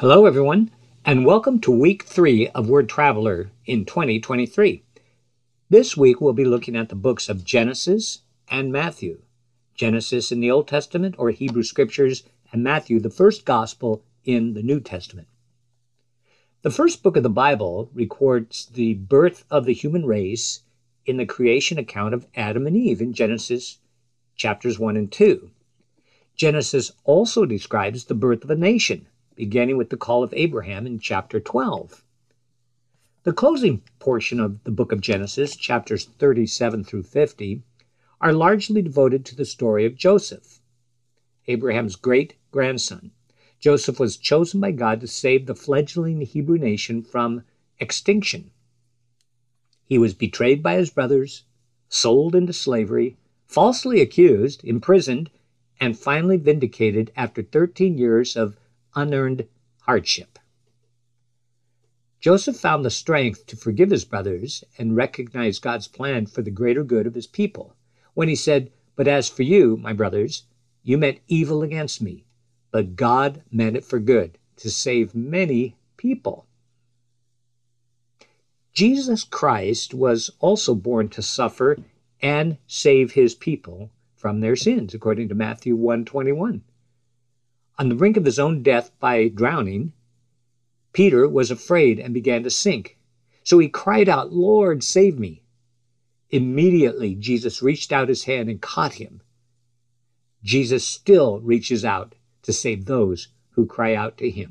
Hello, everyone, and welcome to week three of Word Traveler in 2023. This week we'll be looking at the books of Genesis and Matthew. Genesis in the Old Testament or Hebrew Scriptures, and Matthew, the first gospel in the New Testament. The first book of the Bible records the birth of the human race in the creation account of Adam and Eve in Genesis chapters 1 and 2. Genesis also describes the birth of a nation beginning with the call of Abraham in chapter 12. The closing portion of the book of Genesis, chapters 37 through 50, are largely devoted to the story of Joseph, Abraham's great grandson. Joseph was chosen by God to save the fledgling Hebrew nation from extinction. He was betrayed by his brothers, sold into slavery, falsely accused, imprisoned, and finally vindicated after 13 years of unearned hardship. Joseph found the strength to forgive his brothers and recognize God's plan for the greater good of his people when he said, But as for you, my brothers, you meant evil against me, but God meant it for good, to save many people. Jesus Christ was also born to suffer and save his people from their sins, according to Matthew 121. On the brink of his own death by drowning, Peter was afraid and began to sink. So he cried out, Lord, save me. Immediately, Jesus reached out his hand and caught him. Jesus still reaches out to save those who cry out to him.